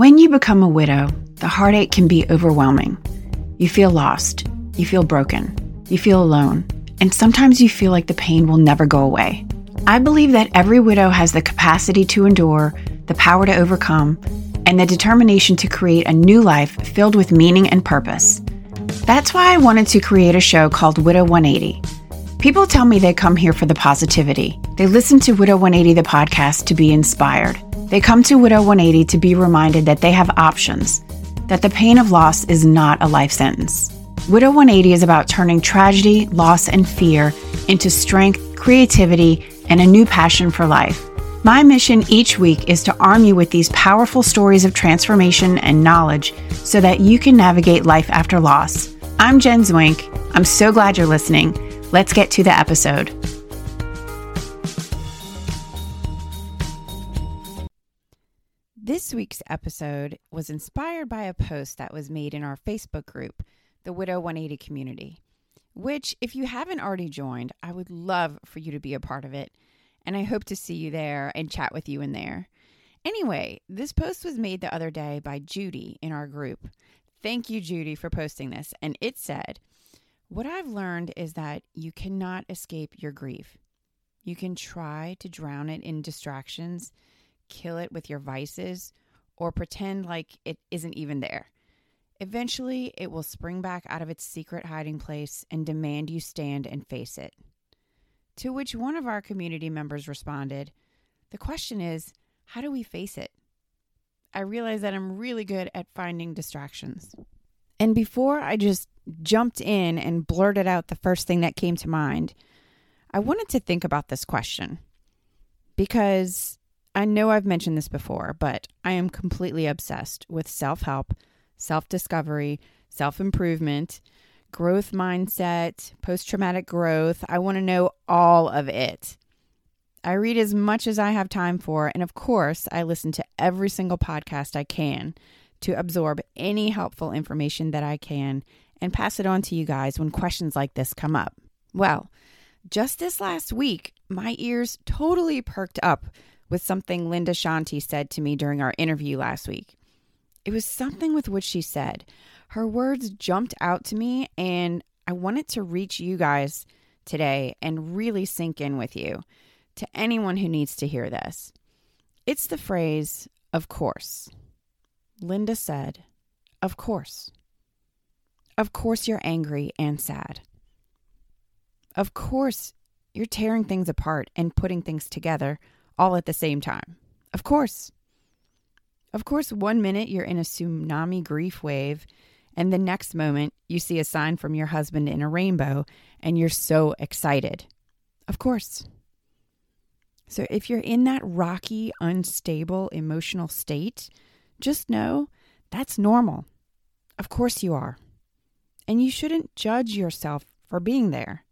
When you become a widow, the heartache can be overwhelming. You feel lost, you feel broken, you feel alone, and sometimes you feel like the pain will never go away. I believe that every widow has the capacity to endure, the power to overcome, and the determination to create a new life filled with meaning and purpose. That's why I wanted to create a show called Widow 180. People tell me they come here for the positivity. They listen to Widow 180, the podcast, to be inspired. They come to Widow 180 to be reminded that they have options, that the pain of loss is not a life sentence. Widow 180 is about turning tragedy, loss, and fear into strength, creativity, and a new passion for life. My mission each week is to arm you with these powerful stories of transformation and knowledge so that you can navigate life after loss. I'm Jen Zwink. I'm so glad you're listening. Let's get to the episode. This week's episode was inspired by a post that was made in our Facebook group, the Widow 180 Community, which, if you haven't already joined, I would love for you to be a part of it. And I hope to see you there and chat with you in there. Anyway, this post was made the other day by Judy in our group. Thank you, Judy, for posting this. And it said, What I've learned is that you cannot escape your grief. You can try to drown it in distractions kill it with your vices, or pretend like it isn't even there. Eventually, it will spring back out of its secret hiding place and demand you stand and face it. To which one of our community members responded, The question is, how do we face it? I realize that I'm really good at finding distractions. And before I just jumped in and blurted out the first thing that came to mind, I wanted to think about this question because I know I've mentioned this before, but I am completely obsessed with self help, self discovery, self improvement, growth mindset, post traumatic growth. I want to know all of it. I read as much as I have time for, and of course, I listen to every single podcast I can to absorb any helpful information that I can and pass it on to you guys when questions like this come up. Well, just this last week, my ears totally perked up with something Linda Shanti said to me during our interview last week. It was something with which she said. Her words jumped out to me, and I wanted to reach you guys today and really sink in with you to anyone who needs to hear this. It's the phrase, of course. Linda said, Of course. Of course, you're angry and sad. Of course, you're tearing things apart and putting things together all at the same time. Of course. Of course, one minute you're in a tsunami grief wave, and the next moment you see a sign from your husband in a rainbow, and you're so excited. Of course. So, if you're in that rocky, unstable emotional state, just know that's normal. Of course, you are. And you shouldn't judge yourself for being there.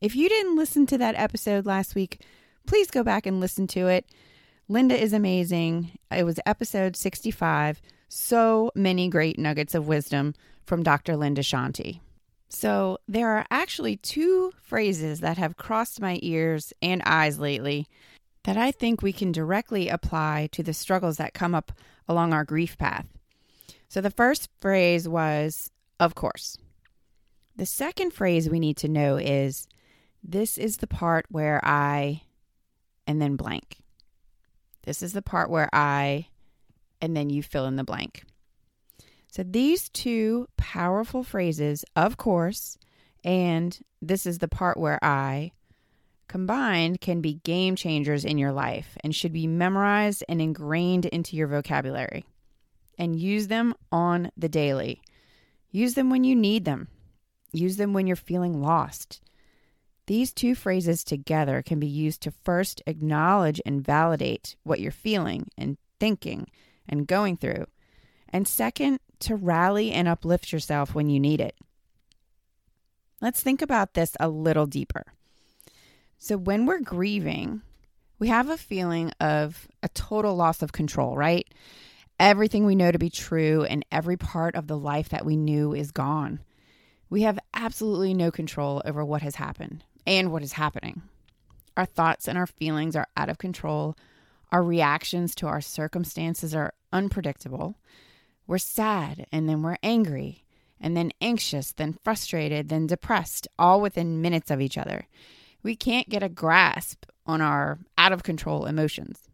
If you didn't listen to that episode last week, please go back and listen to it. Linda is amazing. It was episode 65. So many great nuggets of wisdom from Dr. Linda Shanti. So, there are actually two phrases that have crossed my ears and eyes lately that I think we can directly apply to the struggles that come up along our grief path. So, the first phrase was, of course. The second phrase we need to know is, this is the part where I and then blank. This is the part where I, and then you fill in the blank. So these two powerful phrases, of course, and this is the part where I, combined can be game changers in your life and should be memorized and ingrained into your vocabulary. And use them on the daily. Use them when you need them. Use them when you're feeling lost. These two phrases together can be used to first acknowledge and validate what you're feeling and thinking and going through, and second, to rally and uplift yourself when you need it. Let's think about this a little deeper. So, when we're grieving, we have a feeling of a total loss of control, right? Everything we know to be true and every part of the life that we knew is gone. We have absolutely no control over what has happened and what is happening. Our thoughts and our feelings are out of control. Our reactions to our circumstances are unpredictable. We're sad and then we're angry and then anxious, then frustrated, then depressed, all within minutes of each other. We can't get a grasp on our out of control emotions.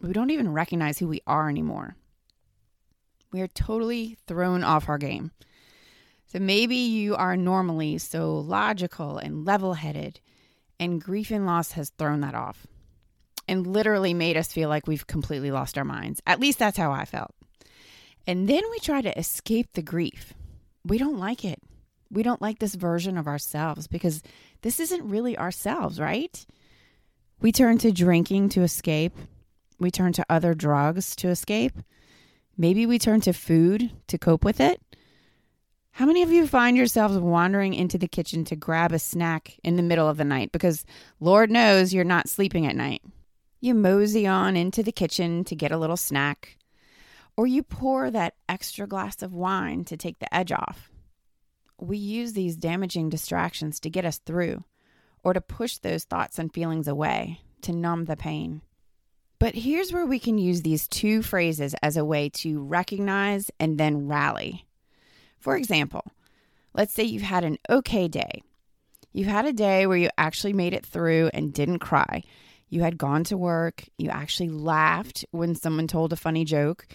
We don't even recognize who we are anymore. We are totally thrown off our game. So maybe you are normally so logical and level headed, and grief and loss has thrown that off and literally made us feel like we've completely lost our minds. At least that's how I felt. And then we try to escape the grief. We don't like it. We don't like this version of ourselves because this isn't really ourselves, right? We turn to drinking to escape. We turn to other drugs to escape. Maybe we turn to food to cope with it. How many of you find yourselves wandering into the kitchen to grab a snack in the middle of the night because Lord knows you're not sleeping at night? You mosey on into the kitchen to get a little snack, or you pour that extra glass of wine to take the edge off. We use these damaging distractions to get us through, or to push those thoughts and feelings away, to numb the pain. But here's where we can use these two phrases as a way to recognize and then rally. For example, let's say you've had an okay day. You had a day where you actually made it through and didn't cry. You had gone to work. You actually laughed when someone told a funny joke.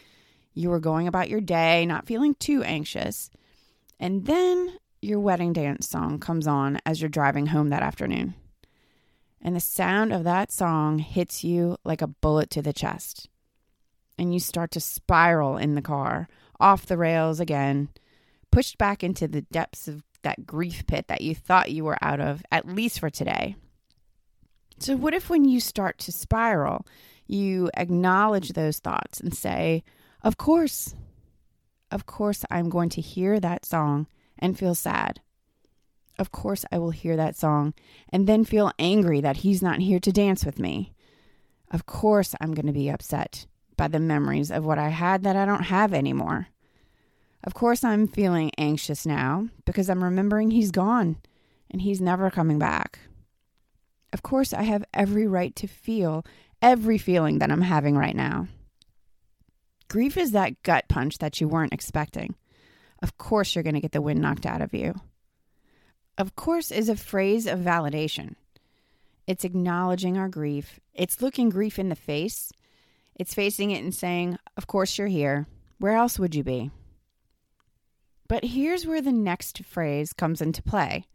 You were going about your day, not feeling too anxious. And then your wedding dance song comes on as you're driving home that afternoon. And the sound of that song hits you like a bullet to the chest. And you start to spiral in the car, off the rails again, pushed back into the depths of that grief pit that you thought you were out of, at least for today. So, what if when you start to spiral, you acknowledge those thoughts and say, Of course, of course, I'm going to hear that song and feel sad. Of course, I will hear that song and then feel angry that he's not here to dance with me. Of course, I'm going to be upset by the memories of what I had that I don't have anymore. Of course, I'm feeling anxious now because I'm remembering he's gone and he's never coming back. Of course, I have every right to feel every feeling that I'm having right now. Grief is that gut punch that you weren't expecting. Of course, you're going to get the wind knocked out of you. Of course, is a phrase of validation. It's acknowledging our grief, it's looking grief in the face, it's facing it and saying, Of course, you're here. Where else would you be? But here's where the next phrase comes into play.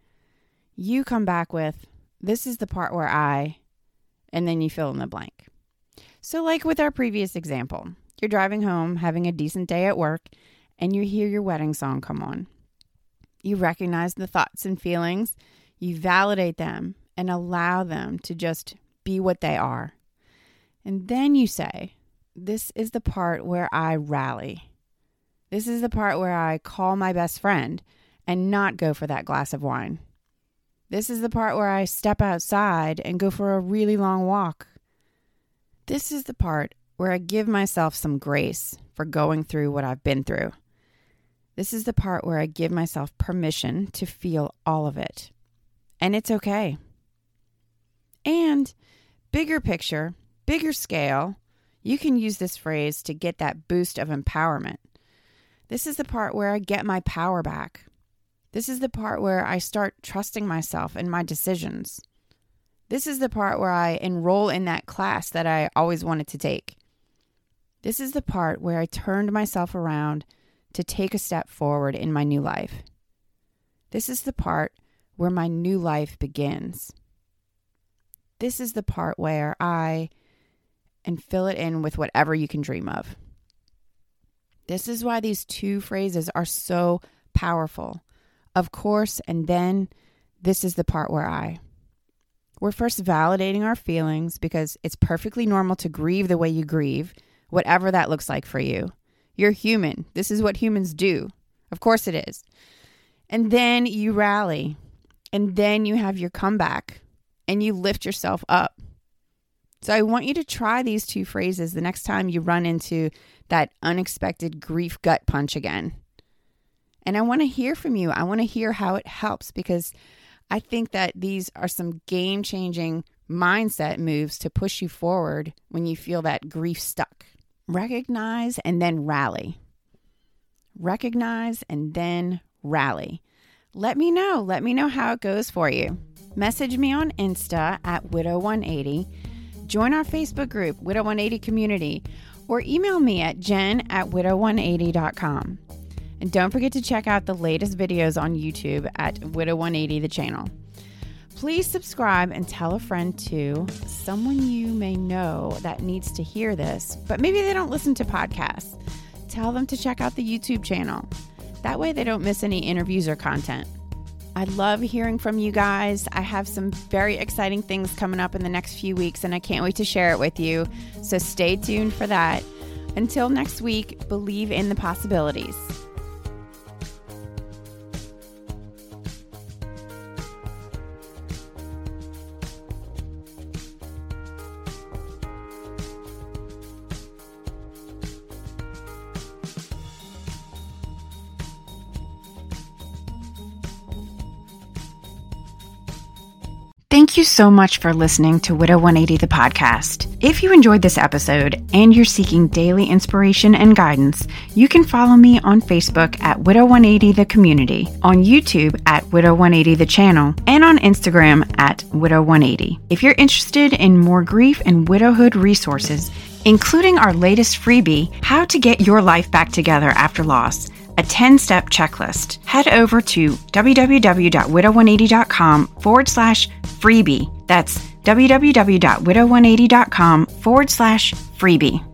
You come back with, This is the part where I, and then you fill in the blank. So, like with our previous example, you're driving home, having a decent day at work, and you hear your wedding song come on. You recognize the thoughts and feelings, you validate them, and allow them to just be what they are. And then you say, This is the part where I rally. This is the part where I call my best friend and not go for that glass of wine. This is the part where I step outside and go for a really long walk. This is the part where I give myself some grace for going through what I've been through. This is the part where I give myself permission to feel all of it. And it's okay. And bigger picture, bigger scale, you can use this phrase to get that boost of empowerment. This is the part where I get my power back. This is the part where I start trusting myself and my decisions. This is the part where I enroll in that class that I always wanted to take. This is the part where I turned myself around to take a step forward in my new life. This is the part where my new life begins. This is the part where I, and fill it in with whatever you can dream of. This is why these two phrases are so powerful. Of course, and then this is the part where I. We're first validating our feelings because it's perfectly normal to grieve the way you grieve whatever that looks like for you. You're human. This is what humans do. Of course it is. And then you rally, and then you have your comeback, and you lift yourself up. So I want you to try these two phrases the next time you run into that unexpected grief gut punch again. And I want to hear from you. I want to hear how it helps because I think that these are some game changing mindset moves to push you forward when you feel that grief stuck. recognize and then rally. Recognize and then rally. Let me know. Let me know how it goes for you. Message me on Insta at Widow180. Join our Facebook group, Widow180 Community, or email me at jen at widow180.com. And don't forget to check out the latest videos on YouTube at Widow180 the channel. Please subscribe and tell a friend too, someone you may know that needs to hear this, but maybe they don't listen to podcasts. Tell them to check out the YouTube channel. That way they don't miss any interviews or content. I love hearing from you guys. I have some very exciting things coming up in the next few weeks, and I can't wait to share it with you. So stay tuned for that. Until next week, believe in the possibilities. Thank you so much for listening to Widow 180 the podcast. If you enjoyed this episode and you're seeking daily inspiration and guidance, you can follow me on Facebook at Widow 180 the community, on YouTube at Widow 180 the channel, and on Instagram at Widow 180. If you're interested in more grief and widowhood resources, including our latest freebie, How to Get Your Life Back Together After Loss, a 10 step checklist, head over to www.widow180.com forward slash freebie. That's www.widow180.com forward slash freebie.